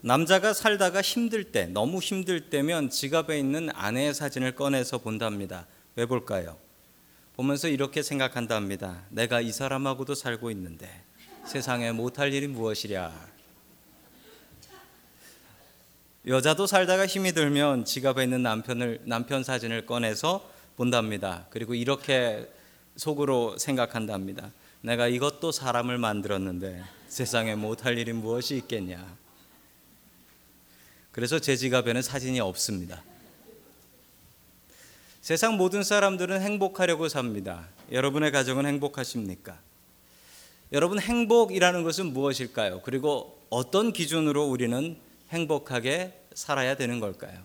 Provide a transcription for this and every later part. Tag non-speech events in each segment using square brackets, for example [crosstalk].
남자가 살다가 힘들 때, 너무 힘들 때면 지갑에 있는 아내의 사진을 꺼내서 본답니다. 왜 볼까요? 보면서 이렇게 생각한답니다. 내가 이 사람하고도 살고 있는데 세상에 못할 일이 무엇이랴. 여자도 살다가 힘이 들면 지갑에 있는 남편을 남편 사진을 꺼내서 본답니다. 그리고 이렇게 속으로 생각한답니다. 내가 이것도 사람을 만들었는데 세상에 못할 일이 무엇이 있겠냐. 그래서 제 지갑에는 사진이 없습니다. 세상 모든 사람들은 행복하려고 삽니다. 여러분의 가정은 행복하십니까? 여러분 행복이라는 것은 무엇일까요? 그리고 어떤 기준으로 우리는 행복하게 살아야 되는 걸까요?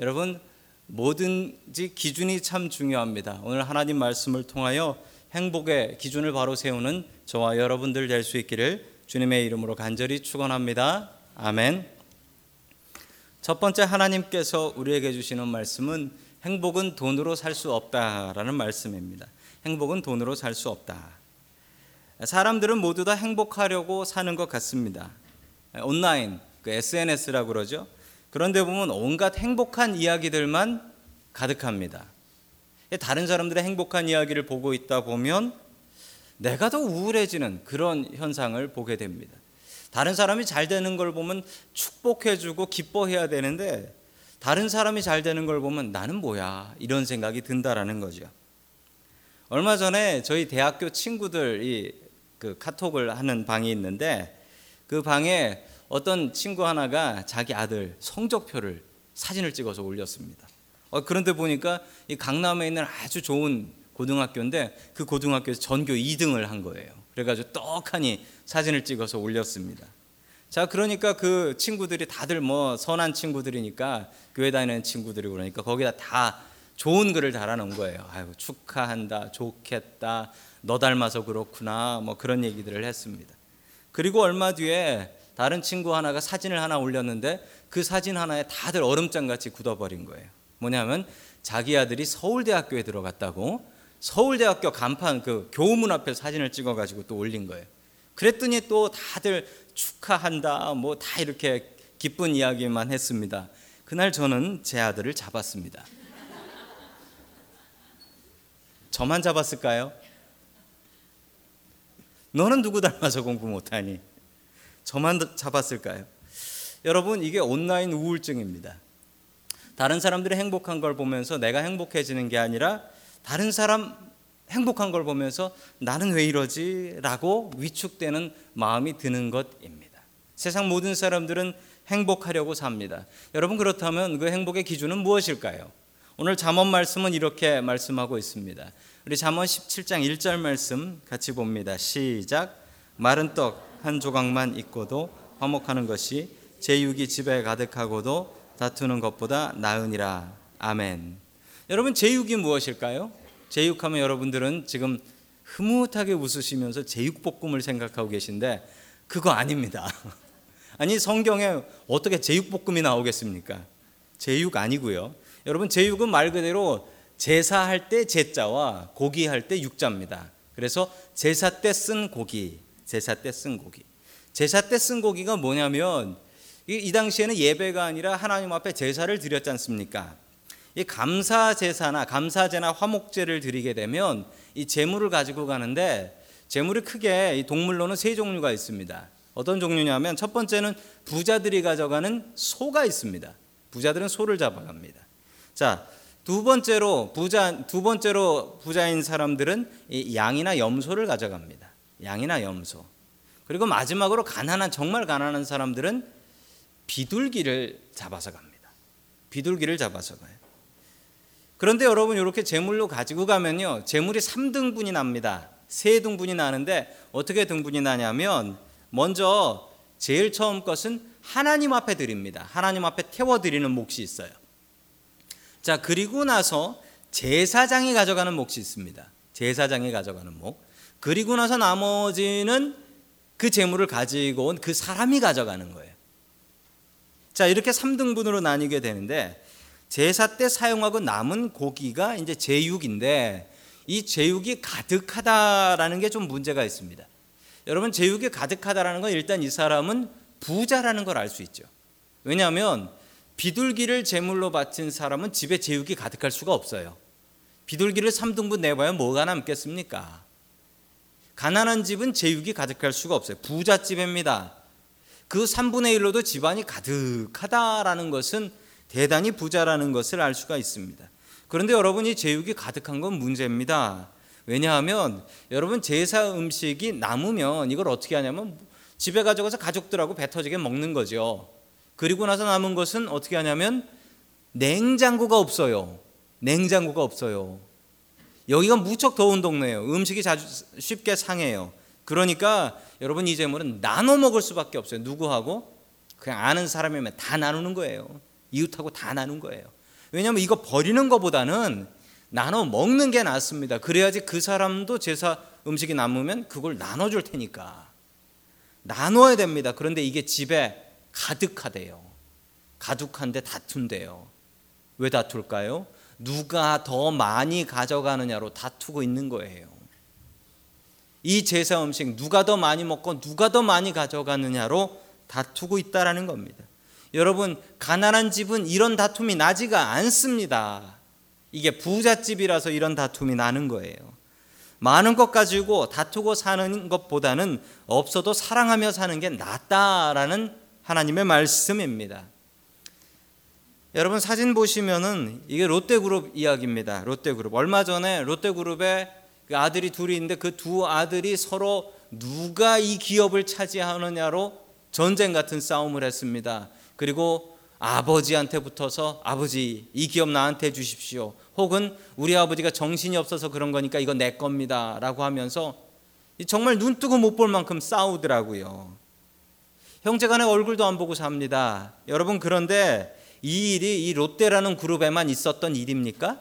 여러분 뭐든지 기준이 참 중요합니다. 오늘 하나님 말씀을 통하여 행복의 기준을 바로 세우는 저와 여러분들 될 수 있기를 주님의 이름으로 간절히 축원합니다. 아멘. 첫 번째 하나님께서 우리에게 주시는 말씀은 행복은 돈으로 살 수 없다라는 말씀입니다. 행복은 돈으로 살 수 없다. 사람들은 모두 다 행복하려고 사는 것 같습니다. 온라인, 그 SNS라고 그러죠. 그런데 보면 온갖 행복한 이야기들만 가득합니다. 다른 사람들의 행복한 이야기를 보고 있다 보면 내가 더 우울해지는 그런 현상을 보게 됩니다. 다른 사람이 잘 되는 걸 보면 축복해주고 기뻐해야 되는데 다른 사람이 잘 되는 걸 보면 나는 뭐야 이런 생각이 든다라는 거죠. 얼마 전에 저희 대학교 친구들이 그 카톡을 하는 방이 있는데 그 방에 어떤 친구 하나가 자기 아들 성적표를 사진을 찍어서 올렸습니다. 어, 그런데 보니까 이 강남에 있는 아주 좋은 고등학교인데 그 고등학교에서 전교 2등을 한 거예요. 그래가지고 떡하니 사진을 찍어서 올렸습니다. 자, 그러니까 그 친구들이 다들 뭐 선한 친구들이니까 교회 다니는 친구들이 그러니까 거기다 다 좋은 글을 달아놓은 거예요. 아유, 축하한다, 좋겠다, 너 닮아서 그렇구나, 뭐 그런 얘기들을 했습니다. 그리고 얼마 뒤에 다른 친구 하나가 사진을 하나 올렸는데 그 사진 하나에 다들 얼음장 같이 굳어버린 거예요. 뭐냐면 자기 아들이 서울대학교에 들어갔다고 서울대학교 간판 그 교문 앞에 사진을 찍어가지고 또 올린 거예요. 그랬더니 또 다들 축하한다, 뭐 다 이렇게 기쁜 이야기만 했습니다. 그날 저는 제 아들을 잡았습니다. 저만 잡았을까요? 너는 누구 닮아서 공부 못하니? 저만 잡았을까요? 여러분, 이게 온라인 우울증입니다. 다른 사람들이 행복한 걸 보면서 내가 행복해지는 게 아니라 다른 사람 행복한 걸 보면서 나는 왜 이러지? 라고 위축되는 마음이 드는 것입니다. 세상 모든 사람들은 행복하려고 삽니다. 여러분 그렇다면 그 행복의 기준은 무엇일까요? 오늘 잠언 말씀은 이렇게 말씀하고 있습니다. 우리 잠언 17장 1절 말씀 같이 봅니다. 시작. 마른 떡 한 조각만 있고도 화목하는 것이 제 육이 집에 가득하고도 다투는 것보다 나으니라. 아멘. 여러분 제육이 무엇일까요? 제육하면 여러분들은 지금 흐뭇하게 웃으시면서 제육볶음을 생각하고 계신데 그거 아닙니다. [laughs] 아니 성경에 어떻게 제육볶음이 나오겠습니까? 제육 아니고요. 여러분 제육은 말 그대로 제사할 때 제자와 고기 할 때 육자입니다. 그래서 제사 때 쓴 고기, 제사 때 쓴 고기. 제사 때 쓴 고기가 뭐냐면 이, 이 당시에는 예배가 아니라 하나님 앞에 제사를 드렸지 않습니까? 이 감사 제사나 감사제나 화목제를 드리게 되면 이 제물을 가지고 가는데 제물이 크게 이 동물로는 세 종류가 있습니다. 어떤 종류냐면 첫 번째는 부자들이 가져가는 소가 있습니다. 부자들은 소를 잡아갑니다. 자, 두 번째로 부자 두 번째로 부자인 사람들은 이 양이나 염소를 가져갑니다. 양이나 염소. 그리고 마지막으로 가난한 정말 가난한 사람들은 비둘기를 잡아서 갑니다. 비둘기를 잡아서 가요. 그런데 여러분 이렇게 재물로 가지고 가면요. 재물이 3등분이 납니다. 세 등분이 나는데 어떻게 등분이 나냐면 먼저 제일 처음 것은 하나님 앞에 드립니다. 하나님 앞에 태워 드리는 몫이 있어요. 자, 그리고 나서 제사장이 가져가는 몫이 있습니다. 제사장이 가져가는 몫. 그리고 나서 나머지는 그 재물을 가지고 온 그 사람이 가져가는 거예요. 자, 이렇게 3등분으로 나뉘게 되는데 제사 때 사용하고 남은 고기가 이제 제육인데 이 제육이 가득하다라는 게 좀 문제가 있습니다. 여러분 제육이 가득하다라는 건 일단 이 사람은 부자라는 걸 알 수 있죠. 왜냐하면 비둘기를 제물로 바친 사람은 집에 제육이 가득할 수가 없어요. 비둘기를 3등분 내봐야 뭐가 남겠습니까? 가난한 집은 제육이 가득할 수가 없어요. 부잣집입니다. 그 3분의 1로도 집안이 가득하다라는 것은 대단히 부자라는 것을 알 수가 있습니다. 그런데 여러분이 제육이 가득한 건 문제입니다. 왜냐하면 여러분 제사 음식이 남으면 이걸 어떻게 하냐면 집에 가져가서 가족들하고 배 터지게 먹는 거죠. 그리고 나서 남은 것은 어떻게 하냐면 냉장고가 없어요. 냉장고가 없어요. 여기가 무척 더운 동네예요. 음식이 자주 쉽게 상해요. 그러니까 여러분 이 재물은 나눠 먹을 수밖에 없어요. 누구하고? 그냥 아는 사람이면 다 나누는 거예요. 이웃하고 다 나눈 거예요. 왜냐하면 이거 버리는 것보다는 나눠 먹는 게 낫습니다. 그래야지 그 사람도 제사 음식이 남으면 그걸 나눠줄 테니까. 나눠야 됩니다. 그런데 이게 집에 가득하대요. 가득한데 다툰대요. 왜 다툴까요? 누가 더 많이 가져가느냐로 다투고 있는 거예요. 이 제사 음식 누가 더 많이 먹고 누가 더 많이 가져가느냐로 다투고 있다라는 겁니다. 여러분 가난한 집은 이런 다툼이 나지가 않습니다. 이게 부잣집이라서 이런 다툼이 나는 거예요. 많은 것 가지고 다투고 사는 것보다는 없어도 사랑하며 사는 게 낫다라는 하나님의 말씀입니다. 여러분 사진 보시면은 이게 롯데그룹 이야기입니다. 롯데그룹. 얼마 전에 롯데그룹에 그 아들이 둘이 있는데 그 두 아들이 서로 누가 이 기업을 차지하느냐로 전쟁 같은 싸움을 했습니다. 그리고 아버지한테 붙어서 아버지 이 기업 나한테 주십시오. 혹은 우리 아버지가 정신이 없어서 그런 거니까 이거 내 겁니다라고 하면서 정말 눈 뜨고 못 볼 만큼 싸우더라고요. 형제간의 얼굴도 안 보고 삽니다. 여러분 그런데 이 일이 이 롯데라는 그룹에만 있었던 일입니까?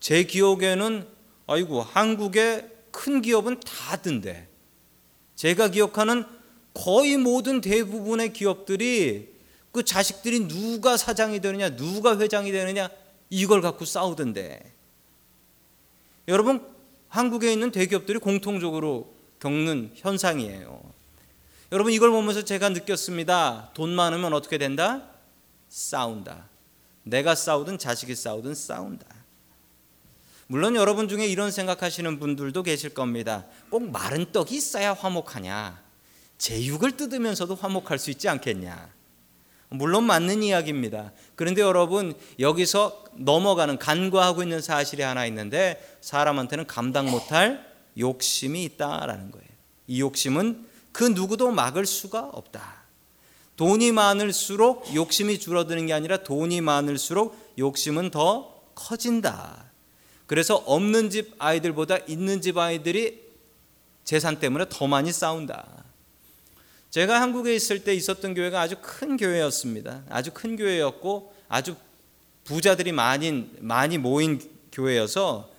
제 기억에는 아이고 한국의 큰 기업은 다 든데 제가 기억하는 거의 모든 대부분의 기업들이 그 자식들이 누가 사장이 되느냐 누가 회장이 되느냐 이걸 갖고 싸우던데 여러분 한국에 있는 대기업들이 공통적으로 겪는 현상이에요. 여러분 이걸 보면서 제가 느꼈습니다. 돈 많으면 어떻게 된다? 싸운다. 내가 싸우든 자식이 싸우든 싸운다. 물론 여러분 중에 이런 생각하시는 분들도 계실 겁니다. 꼭 마른 떡이 있어야 화목하냐? 제육을 뜯으면서도 화목할 수 있지 않겠냐? 물론 맞는 이야기입니다. 그런데 여러분 여기서 넘어가는 간과하고 있는 사실이 하나 있는데 사람한테는 감당 못할 욕심이 있다라는 거예요. 이 욕심은 그 누구도 막을 수가 없다. 돈이 많을수록 욕심이 줄어드는 게 아니라 돈이 많을수록 욕심은 더 커진다. 그래서 없는 집 아이들보다 있는 집 아이들이 재산 때문에 더 많이 싸운다. 제가 한국에 있을 때 있었던 교회가 아주 큰 교회였습니다. 아주 큰 교회였고 아주 부자들이 많이 많이 모인 교회여서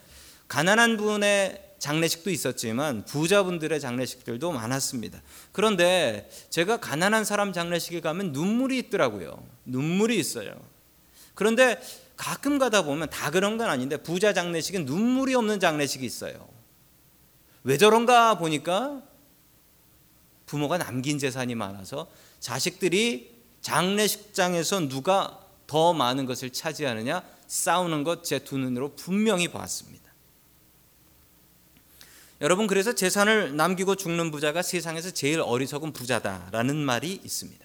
가난한 분의 장례식도 있었지만 부자분들의 장례식들도 많았습니다. 그런데 제가 가난한 사람 장례식에 가면 눈물이 있더라고요. 눈물이 있어요. 그런데 가끔 가다 보면 다 그런 건 아닌데 부자 장례식은 눈물이 없는 장례식이 있어요. 왜 저런가 보니까 부모가 남긴 재산이 많아서 자식들이 장례식장에서 누가 더 많은 것을 차지하느냐 싸우는 것 제 두 눈으로 분명히 봤습니다. 여러분 그래서 재산을 남기고 죽는 부자가 세상에서 제일 어리석은 부자다라는 말이 있습니다.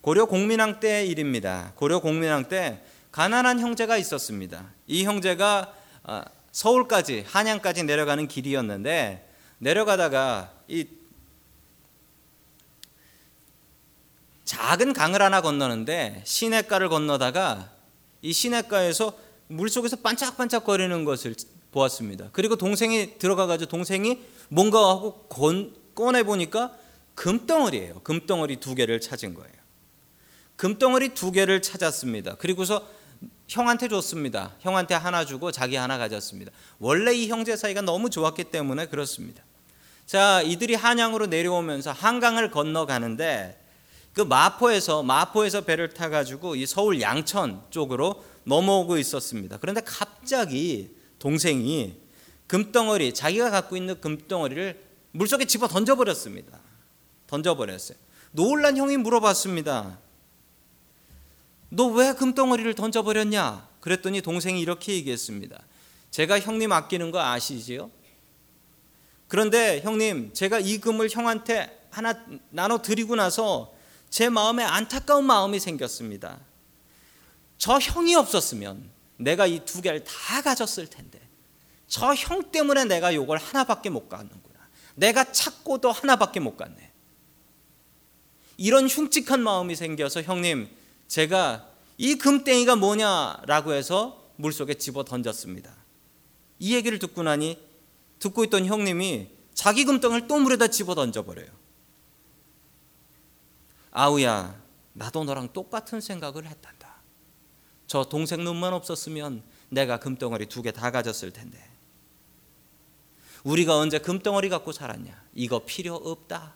고려 공민왕 때 일입니다. 고려 공민왕 때 가난한 형제가 있었습니다. 이 형제가 아, 서울까지 한양까지 내려가는 길이었는데 내려가다가 이 작은 강을 하나 건너는데 시냇가를 건너다가 이 시냇가에서 물속에서 반짝반짝거리는 것을 보았습니다. 그리고 동생이 들어가 가지고 동생이 뭔가 하고 꺼내 보니까 금덩어리예요. 금덩어리 두 개를 찾은 거예요. 금덩어리 두 개를 찾았습니다. 그리고서 형한테 줬습니다. 형한테 하나 주고 자기 하나 가졌습니다. 원래 이 형제 사이가 너무 좋았기 때문에 그렇습니다. 자, 이들이 한양으로 내려오면서 한강을 건너가는데 그 마포에서 마포에서 배를 타 가지고 이 서울 양천 쪽으로 넘어오고 있었습니다. 그런데 갑자기 동생이 금덩어리 자기가 갖고 있는 금덩어리를 물속에 집어 던져 버렸습니다. 던져 버렸어요. 놀란 형이 물어봤습니다. 너 왜 금덩어리를 던져 버렸냐? 그랬더니 동생이 이렇게 얘기했습니다. 제가 형님 아끼는 거 아시지요? 그런데 형님, 제가 이 금을 형한테 하나 나눠 드리고 나서 제 마음에 안타까운 마음이 생겼습니다. 저 형이 없었으면 내가 이 두 개를 다 가졌을 텐데 저 형 때문에 내가 이걸 하나밖에 못 갖는구나. 내가 찾고도 하나밖에 못 갖네. 이런 흉측한 마음이 생겨서 형님 제가 이 금땡이가 뭐냐라고 해서 물속에 집어 던졌습니다. 이 얘기를 듣고 나니 듣고 있던 형님이 자기 금덩을 또 물에다 집어 던져 버려요. 아우야, 나도 너랑 똑같은 생각을 했단다. 저 동생 눈만 없었으면 내가 금덩어리 두 개 다 가졌을 텐데. 우리가 언제 금덩어리 갖고 살았냐? 이거 필요 없다.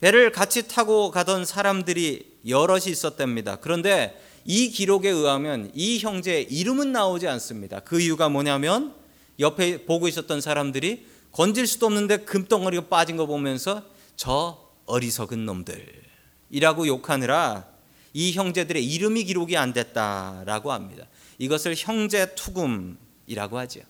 배를 같이 타고 가던 사람들이 여럿이 있었답니다. 그런데 이 기록에 의하면 이 형제의 이름은 나오지 않습니다. 그 이유가 뭐냐면 옆에 보고 있었던 사람들이 건질 수도 없는데 금덩어리가 빠진 거 보면서 저 어리석은 놈들이라고 욕하느라 이 형제들의 이름이 기록이 안 됐다라고 합니다. 이것을 형제 투금이라고 하죠.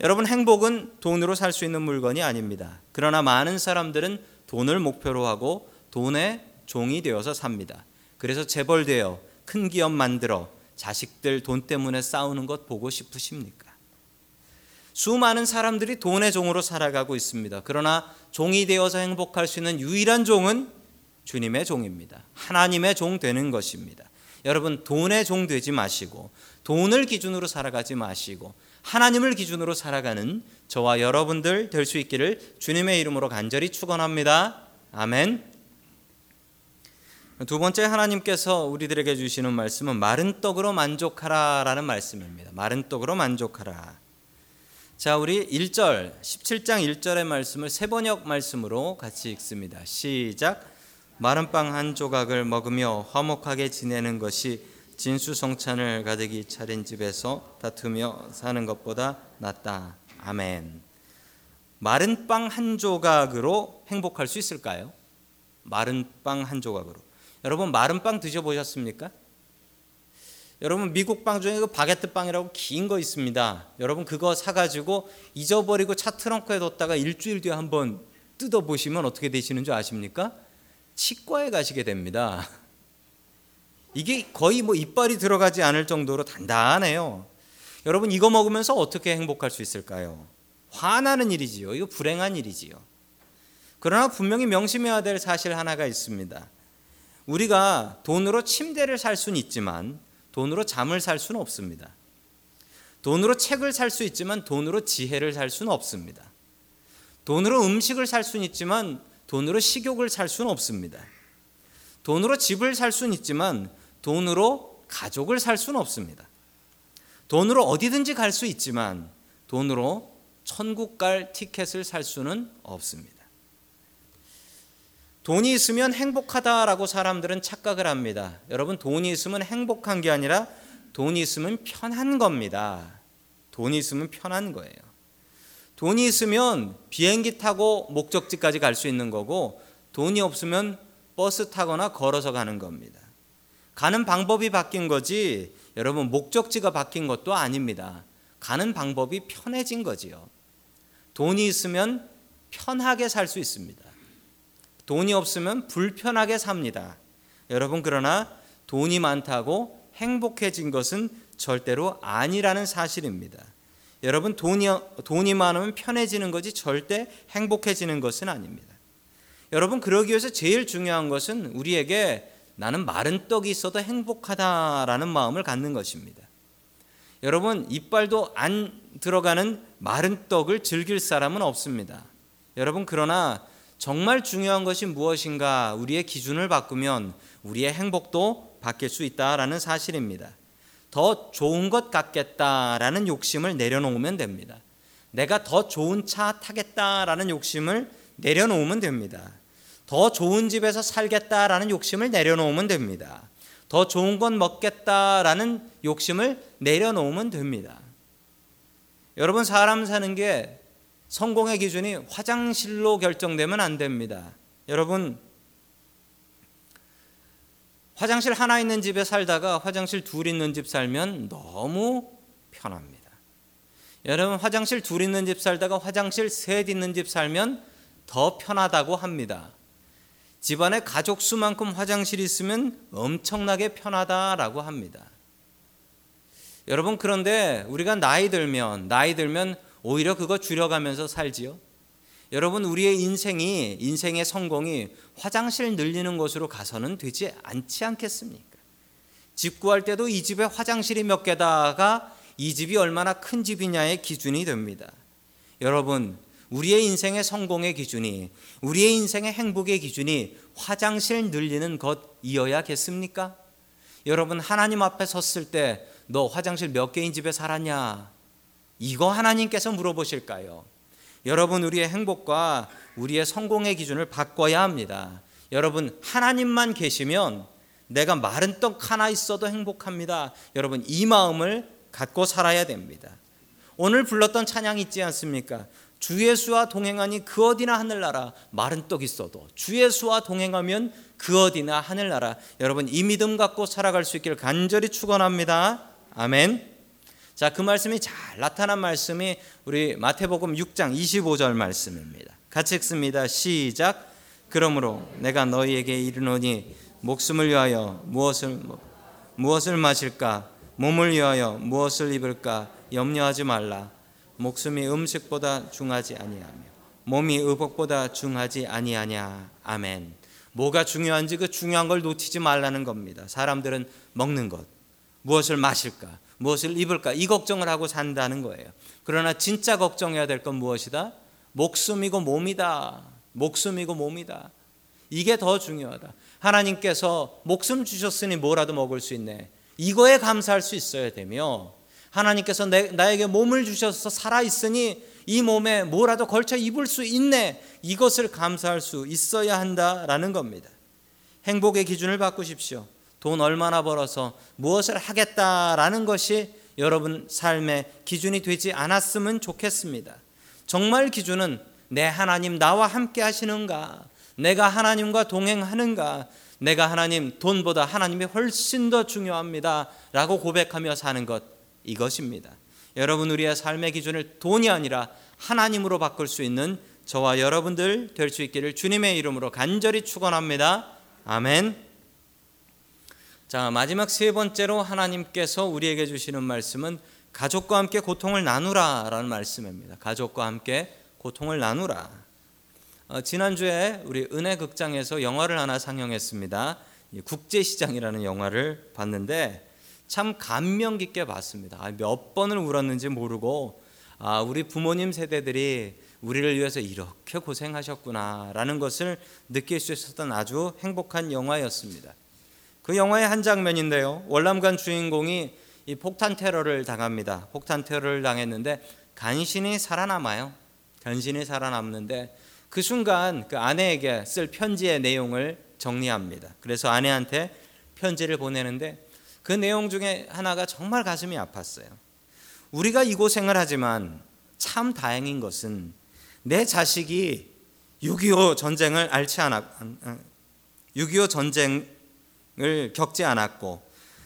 여러분 행복은 돈으로 살 수 있는 물건이 아닙니다. 그러나 많은 사람들은 돈을 목표로 하고 돈의 종이 되어서 삽니다. 그래서 재벌되어 큰 기업 만들어 자식들 돈 때문에 싸우는 것 보고 싶으십니까? 수많은 사람들이 돈의 종으로 살아가고 있습니다. 그러나 종이 되어서 행복할 수 있는 유일한 종은 주님의 종입니다. 하나님의 종 되는 것입니다. 여러분 돈의 종 되지 마시고 돈을 기준으로 살아가지 마시고 하나님을 기준으로 살아가는 저와 여러분들 될 수 있기를 주님의 이름으로 간절히 축원합니다. 아멘. 두 번째 하나님께서 우리들에게 주시는 말씀은 마른 떡으로 만족하라라는 말씀입니다. 마른 떡으로 만족하라. 자, 우리 1절 17장 1절의 말씀을 세 번역 말씀으로 같이 읽습니다. 시작. 마른 빵 한 조각을 먹으며 화목하게 지내는 것이 진수성찬을 가득히 차린 집에서 다투며 사는 것보다 낫다. 아멘. 마른 빵 한 조각으로 행복할 수 있을까요? 마른 빵 한 조각으로. 여러분 마른 빵 드셔보셨습니까? 여러분 미국 빵 중에 그 바게트 빵이라고 긴 거 있습니다. 여러분 그거 사가지고 잊어버리고 차 트렁크에 뒀다가 일주일 뒤에 한번 뜯어 보시면 어떻게 되시는 줄 아십니까? 치과에 가시게 됩니다. 이게 거의 뭐 이빨이 들어가지 않을 정도로 단단해요. 여러분 이거 먹으면서 어떻게 행복할 수 있을까요? 화나는 일이지요. 이거 불행한 일이지요. 그러나 분명히 명심해야 될 사실 하나가 있습니다. 우리가 돈으로 침대를 살 수는 있지만 돈으로 잠을 살 수는 없습니다. 돈으로 책을 살 수 있지만 돈으로 지혜를 살 수는 없습니다. 돈으로 음식을 살 수는 있지만 돈으로 식욕을 살 수는 없습니다. 돈으로 집을 살 수는 있지만 돈으로 가족을 살 수는 없습니다. 돈으로 어디든지 갈 수 있지만 돈으로 천국 갈 티켓을 살 수는 없습니다. 돈이 있으면 행복하다라고 사람들은 착각을 합니다. 여러분, 돈이 있으면 행복한 게 아니라 돈이 있으면 편한 겁니다. 돈이 있으면 편한 거예요. 돈이 있으면 비행기 타고 목적지까지 갈 수 있는 거고 돈이 없으면 버스 타거나 걸어서 가는 겁니다. 가는 방법이 바뀐 거지 여러분 목적지가 바뀐 것도 아닙니다. 가는 방법이 편해진 거지요. 돈이 있으면 편하게 살 수 있습니다. 돈이 없으면 불편하게 삽니다. 여러분 그러나 돈이 많다고 행복해진 것은 절대로 아니라는 사실입니다. 여러분 돈이 돈이 많으면 편해지는 거지 절대 행복해지는 것은 아닙니다. 여러분 그러기 위해서 제일 중요한 것은 우리에게 나는 마른 떡이 있어도 행복하다라는 마음을 갖는 것입니다. 여러분 이빨도 안 들어가는 마른 떡을 즐길 사람은 없습니다. 여러분 그러나 정말 중요한 것이 무엇인가 우리의 기준을 바꾸면 우리의 행복도 바뀔 수 있다라는 사실입니다. 더 좋은 것 같겠다라는 욕심을 내려놓으면 됩니다. 내가 더 좋은 차 타겠다라는 욕심을 내려놓으면 됩니다. 더 좋은 집에서 살겠다라는 욕심을 내려놓으면 됩니다. 더 좋은 건 먹겠다라는 욕심을 내려놓으면 됩니다. 여러분 사람 사는 게 성공의 기준이 화장실로 결정되면 안 됩니다. 여러분 화장실 하나 있는 집에 살다가 화장실 둘 있는 집 살면 너무 편합니다. 여러분 화장실 둘 있는 집 살다가 화장실 셋 있는 집 살면 더 편하다고 합니다. 집안에 가족 수만큼 화장실이 있으면 엄청나게 편하다라고 합니다. 여러분 그런데 우리가 나이 들면 나이 들면 오히려 그거 줄여가면서 살지요. 여러분 우리의 인생이 인생의 성공이 화장실 늘리는 것으로 가서는 되지 않지 않겠습니까? 집 구할 때도 이 집에 화장실이 몇 개다가 이 집이 얼마나 큰 집이냐의 기준이 됩니다. 여러분 우리의 인생의 성공의 기준이 우리의 인생의 행복의 기준이 화장실 늘리는 것이어야겠습니까? 여러분 하나님 앞에 섰을 때 너 화장실 몇 개인 집에 살았냐? 이거 하나님께서 물어보실까요? 여러분 우리의 행복과 우리의 성공의 기준을 바꿔야 합니다. 여러분 하나님만 계시면 내가 마른 떡 하나 있어도 행복합니다. 여러분 이 마음을 갖고 살아야 됩니다. 오늘 불렀던 찬양 있지 않습니까? 주 예수와 동행하니 그 어디나 하늘나라 마른 떡 있어도 주 예수와 동행하면 그 어디나 하늘나라 여러분 이 믿음 갖고 살아갈 수 있기를 간절히 축원합니다. 아멘. 자, 그 말씀이 잘 나타난 말씀이 우리 마태복음 6장 25절 말씀입니다. 같이 읽습니다. 시작. 그러므로 내가 너희에게 이르노니 목숨을 위하여 무엇을 무엇을 마실까 몸을 위하여 무엇을 입을까 염려하지 말라. 목숨이 음식보다 중하지 아니하며 몸이 의복보다 중하지 아니하냐. 아멘. 뭐가 중요한지 그 중요한 걸 놓치지 말라는 겁니다. 사람들은 먹는 것, 무엇을 마실까, 무엇을 입을까 이 걱정을 하고 산다는 거예요. 그러나 진짜 걱정해야 될 건 무엇이다? 목숨이고 몸이다. 목숨이고 몸이다. 이게 더 중요하다. 하나님께서 목숨 주셨으니 뭐라도 먹을 수 있네. 이거에 감사할 수 있어야 되며 하나님께서 내, 나에게 몸을 주셔서 살아 있으니 이 몸에 뭐라도 걸쳐 입을 수 있네. 이것을 감사할 수 있어야 한다라는 겁니다. 행복의 기준을 바꾸십시오. 돈 얼마나 벌어서 무엇을 하겠다라는 것이 여러분 삶의 기준이 되지 않았으면 좋겠습니다. 정말 기준은 내 하나님 나와 함께 하시는가? 내가 하나님과 동행하는가? 내가 하나님 돈보다 하나님이 훨씬 더 중요합니다. 라고 고백하며 사는 것 이것입니다. 여러분 우리의 삶의 기준을 돈이 아니라 하나님으로 바꿀 수 있는 저와 여러분들 될 수 있기를 주님의 이름으로 간절히 축원합니다. 아멘. 자, 마지막 세 번째로 하나님께서 우리에게 주시는 말씀은 가족과 함께 고통을 나누라라는 말씀입니다. 가족과 함께 고통을 나누라. 어, 지난주에 우리 은혜 극장에서 영화를 하나 상영했습니다. 국제시장이라는 영화를 봤는데 참 감명 깊게 봤습니다. 아, 몇 번을 울었는지 모르고 아, 우리 부모님 세대들이 우리를 위해서 이렇게 고생하셨구나라는 것을 느낄 수 있었던 아주 행복한 영화였습니다. 그 영화의 한 장면인데요. 월남간 주인공이 이 폭탄 테러를 당합니다. 폭탄 테러를 당했는데 간신히 살아남아요. 간신히 살아남는데 그 순간 그 아내에게 쓸 편지의 내용을 정리합니다. 그래서 아내한테 편지를 보내는데 그 내용 중에 하나가 정말 가슴이 아팠어요. 우리가 이 고생을 하지만 참 다행인 것은 내 자식이 6.25 전쟁을 앓지 않았, 6.25 전쟁 을 겪지 않았고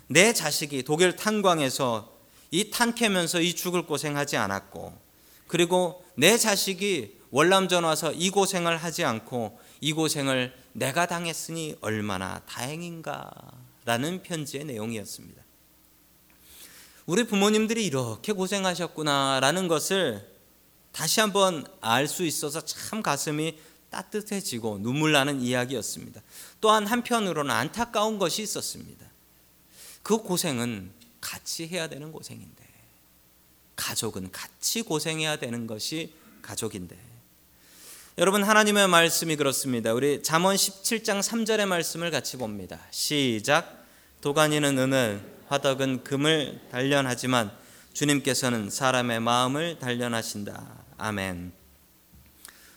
내 자식이 독일 탄광에서 이 탄 캐면서 이 죽을 고생하지 않았고 그리고 내 자식이 월남전 와서 이 고생을 하지 않고 이 고생을 내가 당했으니 얼마나 다행인가라는 편지의 내용이었습니다. 우리 부모님들이 이렇게 고생하셨구나라는 것을 다시 한번 알 수 있어서 참 가슴이 따뜻해지고 눈물 나는 이야기였습니다. 또한 한편으로는 안타까운 것이 있었습니다. 그 고생은 같이 해야 되는 고생인데 가족은 같이 고생해야 되는 것이 가족인데 여러분 하나님의 말씀이 그렇습니다. 우리 잠언 17장 3절의 말씀을 같이 봅니다. 시작 도가니는 은을 화덕은 금을 단련하지만 주님께서는 사람의 마음을 단련하신다. 아멘.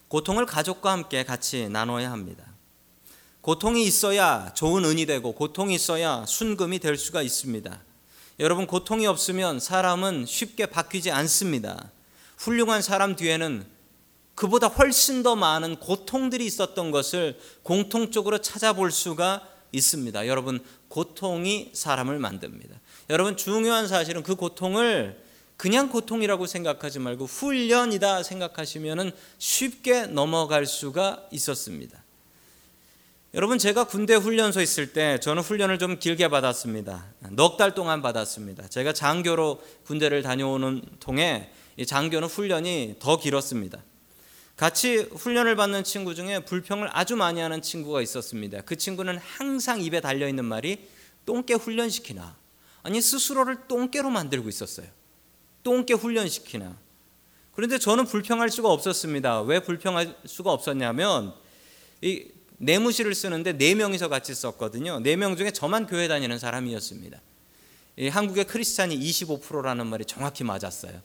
고통을 가족과 함께 같이 나눠야 합니다. 고통이 있어야 좋은 은이 되고 고통이 있어야 순금이 될 수가 있습니다. 여러분 고통이 없으면 사람은 쉽게 바뀌지 않습니다. 훌륭한 사람 뒤에는 그보다 훨씬 더 많은 고통들이 있었던 것을 공통적으로 찾아볼 수가 있습니다. 여러분, 고통이 사람을 만듭니다. 여러분, 중요한 사실은 그 고통을 그냥 고통이라고 생각하지 말고 훈련이다 생각하시면 쉽게 넘어갈 수가 있었습니다. 여러분 제가 군대 훈련소 있을 때 저는 훈련을 좀 길게 받았습니다. 넉 달 동안 받았습니다. 제가 장교로 군대를 다녀오는 통에 장교는 훈련이 더 길었습니다. 같이 훈련을 받는 친구 중에 불평을 아주 많이 하는 친구가 있었습니다. 그 친구는 항상 입에 달려 있는 말이 똥개 훈련시키나 아니 스스로를 똥개로 만들고 있었어요. 똥개 훈련시키나. 그런데 저는 불평할 수가 없었습니다. 왜 불평할 수가 없었냐면 이 내무실을 쓰는데 네 명이서 같이 썼거든요. 네 명 중에 저만 교회 다니는 사람이었습니다. 한국의 크리스찬이 25%라는 말이 정확히 맞았어요.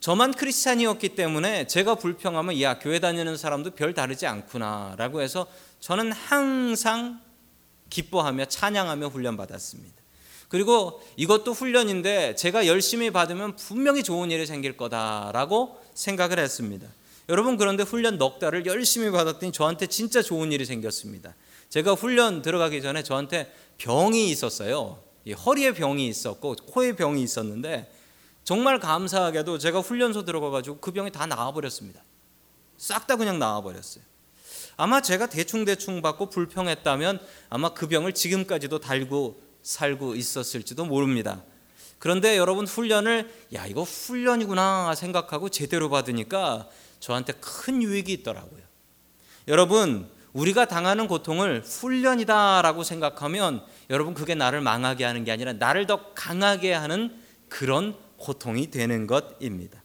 저만 크리스찬이었기 때문에 제가 불평하면 야 교회 다니는 사람도 별 다르지 않구나라고 해서 저는 항상 기뻐하며 찬양하며 훈련 받았습니다. 그리고 이것도 훈련인데 제가 열심히 받으면 분명히 좋은 일이 생길 거다라고 생각을 했습니다. 여러분 그런데 훈련 넉 달을 열심히 받았더니 저한테 진짜 좋은 일이 생겼습니다. 제가 훈련 들어가기 전에 저한테 병이 있었어요. 허리에 병이 있었고 코에 병이 있었는데 정말 감사하게도 제가 훈련소 들어가 가지고 그 병이 다 나와 버렸습니다. 싹 다 그냥 나와 버렸어요. 아마 제가 대충대충 받고 불평했다면 아마 그 병을 지금까지도 달고 살고 있었을지도 모릅니다. 그런데 여러분 훈련을 야 이거 훈련이구나 생각하고 제대로 받으니까 저한테 큰 유익이 있더라고요. 여러분, 우리가 당하는 고통을 훈련이다라고 생각하면 여러분 그게 나를 망하게 하는 게 아니라 나를 더 강하게 하는 그런 고통이 되는 것입니다.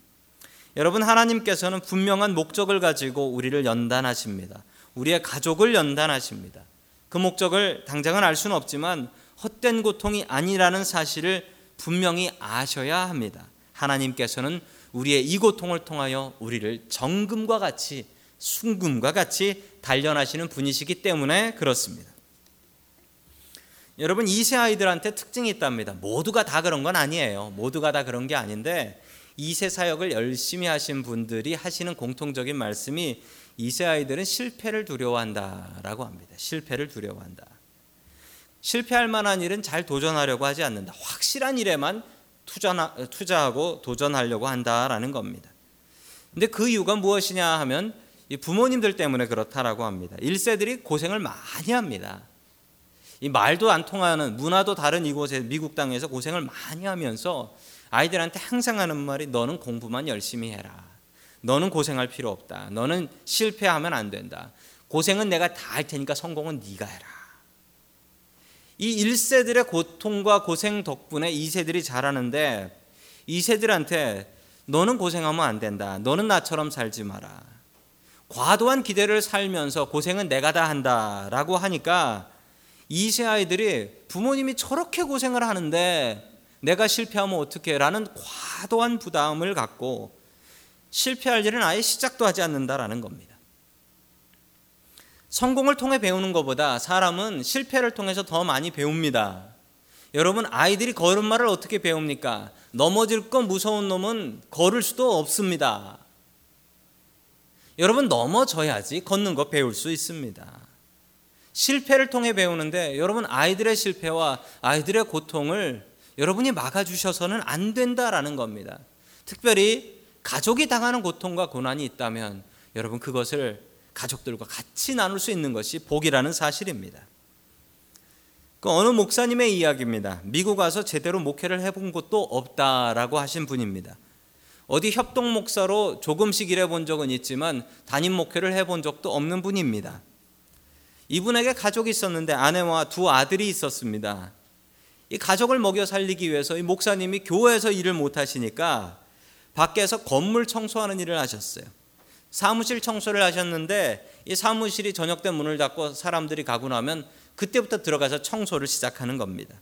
여러분 하나님께서는 분명한 목적을 가지고 우리를 연단하십니다. 우리의 가족을 연단하십니다. 그 목적을 당장은 알 수는 없지만 헛된 고통이 아니라는 사실을 분명히 아셔야 합니다. 하나님께서는 우리의 이 고통을 통하여 우리를 정금과 같이 순금과 같이 단련하시는 분이시기 때문에 그렇습니다. 여러분 이세 아이들한테 특징이 있답니다. 모두가 다 그런 건 아니에요. 모두가 다 그런 게 아닌데 이세 사역을 열심히 하신 분들이 하시는 공통적인 말씀이 이세 아이들은 실패를 두려워한다라고 합니다. 실패를 두려워한다. 실패할 만한 일은 잘 도전하려고 하지 않는다. 확실한 일에만 투자하고 도전하려고 한다라는 겁니다. 근데 그 이유가 무엇이냐 하면 부모님들 때문에 그렇다라고 합니다. 1세들이 고생을 많이 합니다. 이 말도 안 통하는 문화도 다른 이곳에 미국 땅에서 고생을 많이 하면서 아이들한테 항상 하는 말이 너는 공부만 열심히 해라. 너는 고생할 필요 없다. 너는 실패하면 안 된다. 고생은 내가 다 할 테니까 성공은 네가 해라. 이 1세들의 고통과 고생 덕분에 2세들이 자라는데 2세들한테 너는 고생하면 안 된다. 너는 나처럼 살지 마라. 과도한 기대를 살면서 고생은 내가 다 한다 라고 하니까 2세 아이들이 부모님이 저렇게 고생을 하는데 내가 실패하면 어떻게 라는 과도한 부담을 갖고 실패할 일은 아예 시작도 하지 않는다라는 겁니다. 성공을 통해 배우는 것보다 사람은 실패를 통해서 더 많이 배웁니다. 여러분 아이들이 걸음마를 어떻게 배웁니까? 넘어질 거 무서운 놈은 걸을 수도 없습니다. 여러분 넘어져야지 걷는 거 배울 수 있습니다. 실패를 통해 배우는데 여러분 아이들의 실패와 아이들의 고통을 여러분이 막아주셔서는 안 된다라는 겁니다. 특별히 가족이 당하는 고통과 고난이 있다면 여러분 그것을 가족들과 같이 나눌 수 있는 것이 복이라는 사실입니다. 그 어느 목사님의 이야기입니다. 미국 와서 제대로 목회를 해본 곳도 없다라고 하신 분입니다. 어디 협동 목사로 조금씩 일해본 적은 있지만 담임 목회를 해본 적도 없는 분입니다. 이분에게 가족이 있었는데 아내와 두 아들이 있었습니다. 이 가족을 먹여 살리기 위해서 이 목사님이 교회에서 일을 못 하시니까 밖에서 건물 청소하는 일을 하셨어요. 사무실 청소를 하셨는데 이 사무실이 저녁 때 문을 닫고 사람들이 가고 나면 그때부터 들어가서 청소를 시작하는 겁니다.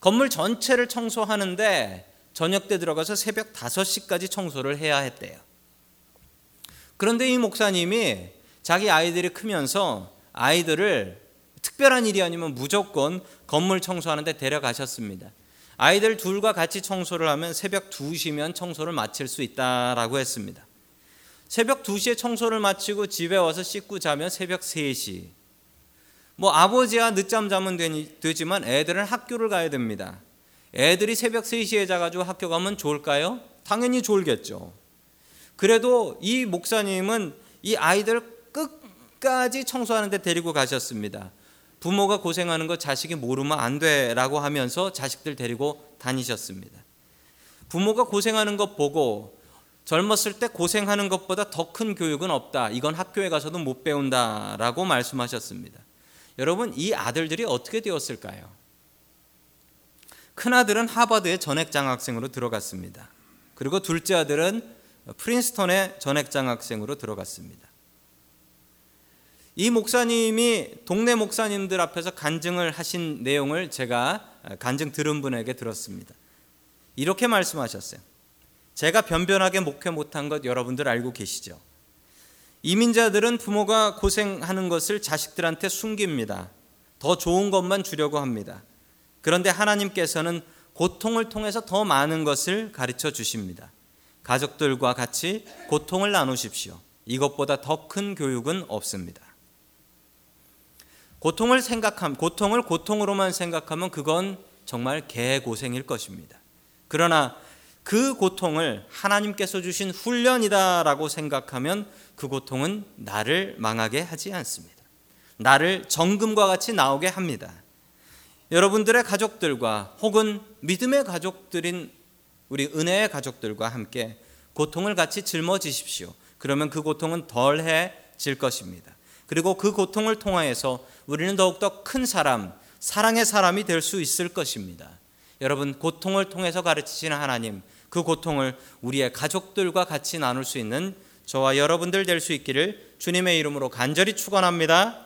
건물 전체를 청소하는데 저녁 때 들어가서 새벽 5시까지 청소를 해야 했대요. 그런데 이 목사님이 자기 아이들이 크면서 아이들을 특별한 일이 아니면 무조건 건물 청소하는데 데려가셨습니다. 아이들 둘과 같이 청소를 하면 새벽 2시면 청소를 마칠 수 있다라고 했습니다. 새벽 2시에 청소를 마치고 집에 와서 씻고 자면 새벽 3시. 뭐 아버지야 늦잠 자면 되지만 애들은 학교를 가야 됩니다. 애들이 새벽 3시에 자가지고 학교 가면 좋을까요? 당연히 좋을겠죠. 그래도 이 목사님은 이 아이들 끝까지 청소하는데 데리고 가셨습니다. 부모가 고생하는 거 자식이 모르면 안 돼라고 하면서 자식들 데리고 다니셨습니다. 부모가 고생하는 것 보고 젊었을 때 고생하는 것보다 더 큰 교육은 없다. 이건 학교에 가서도 못 배운다라고 말씀하셨습니다. 여러분, 이 아들들이 어떻게 되었을까요? 큰 아들은 하버드의 전액 장학생으로 들어갔습니다. 그리고 둘째 아들은 프린스턴의 전액 장학생으로 들어갔습니다. 이 목사님이 동네 목사님들 앞에서 간증을 하신 내용을 제가 간증 들은 분에게 들었습니다. 이렇게 말씀하셨어요. 제가 변변하게 목회 못한 것 여러분들 알고 계시죠? 이민자들은 부모가 고생하는 것을 자식들한테 숨깁니다. 더 좋은 것만 주려고 합니다. 그런데 하나님께서는 고통을 통해서 더 많은 것을 가르쳐 주십니다. 가족들과 같이 고통을 나누십시오. 이것보다 더 큰 교육은 없습니다. 고통을 생각함, 고통을 고통으로만 생각하면 그건 정말 개고생일 것입니다. 그러나 그 고통을 하나님께서 주신 훈련이다라고 생각하면 그 고통은 나를 망하게 하지 않습니다. 나를 정금과 같이 나오게 합니다. 여러분들의 가족들과 혹은 믿음의 가족들인 우리 은혜의 가족들과 함께 고통을 같이 짊어지십시오. 그러면 그 고통은 덜해질 것입니다. 그리고 그 고통을 통하여서 우리는 더욱더 큰 사람, 사랑의 사람이 될 수 있을 것입니다. 여러분, 고통을 통해서 가르치시는 하나님, 그 고통을 우리의 가족들과 같이 나눌 수 있는 저와 여러분들 될 수 있기를 주님의 이름으로 간절히 축원합니다.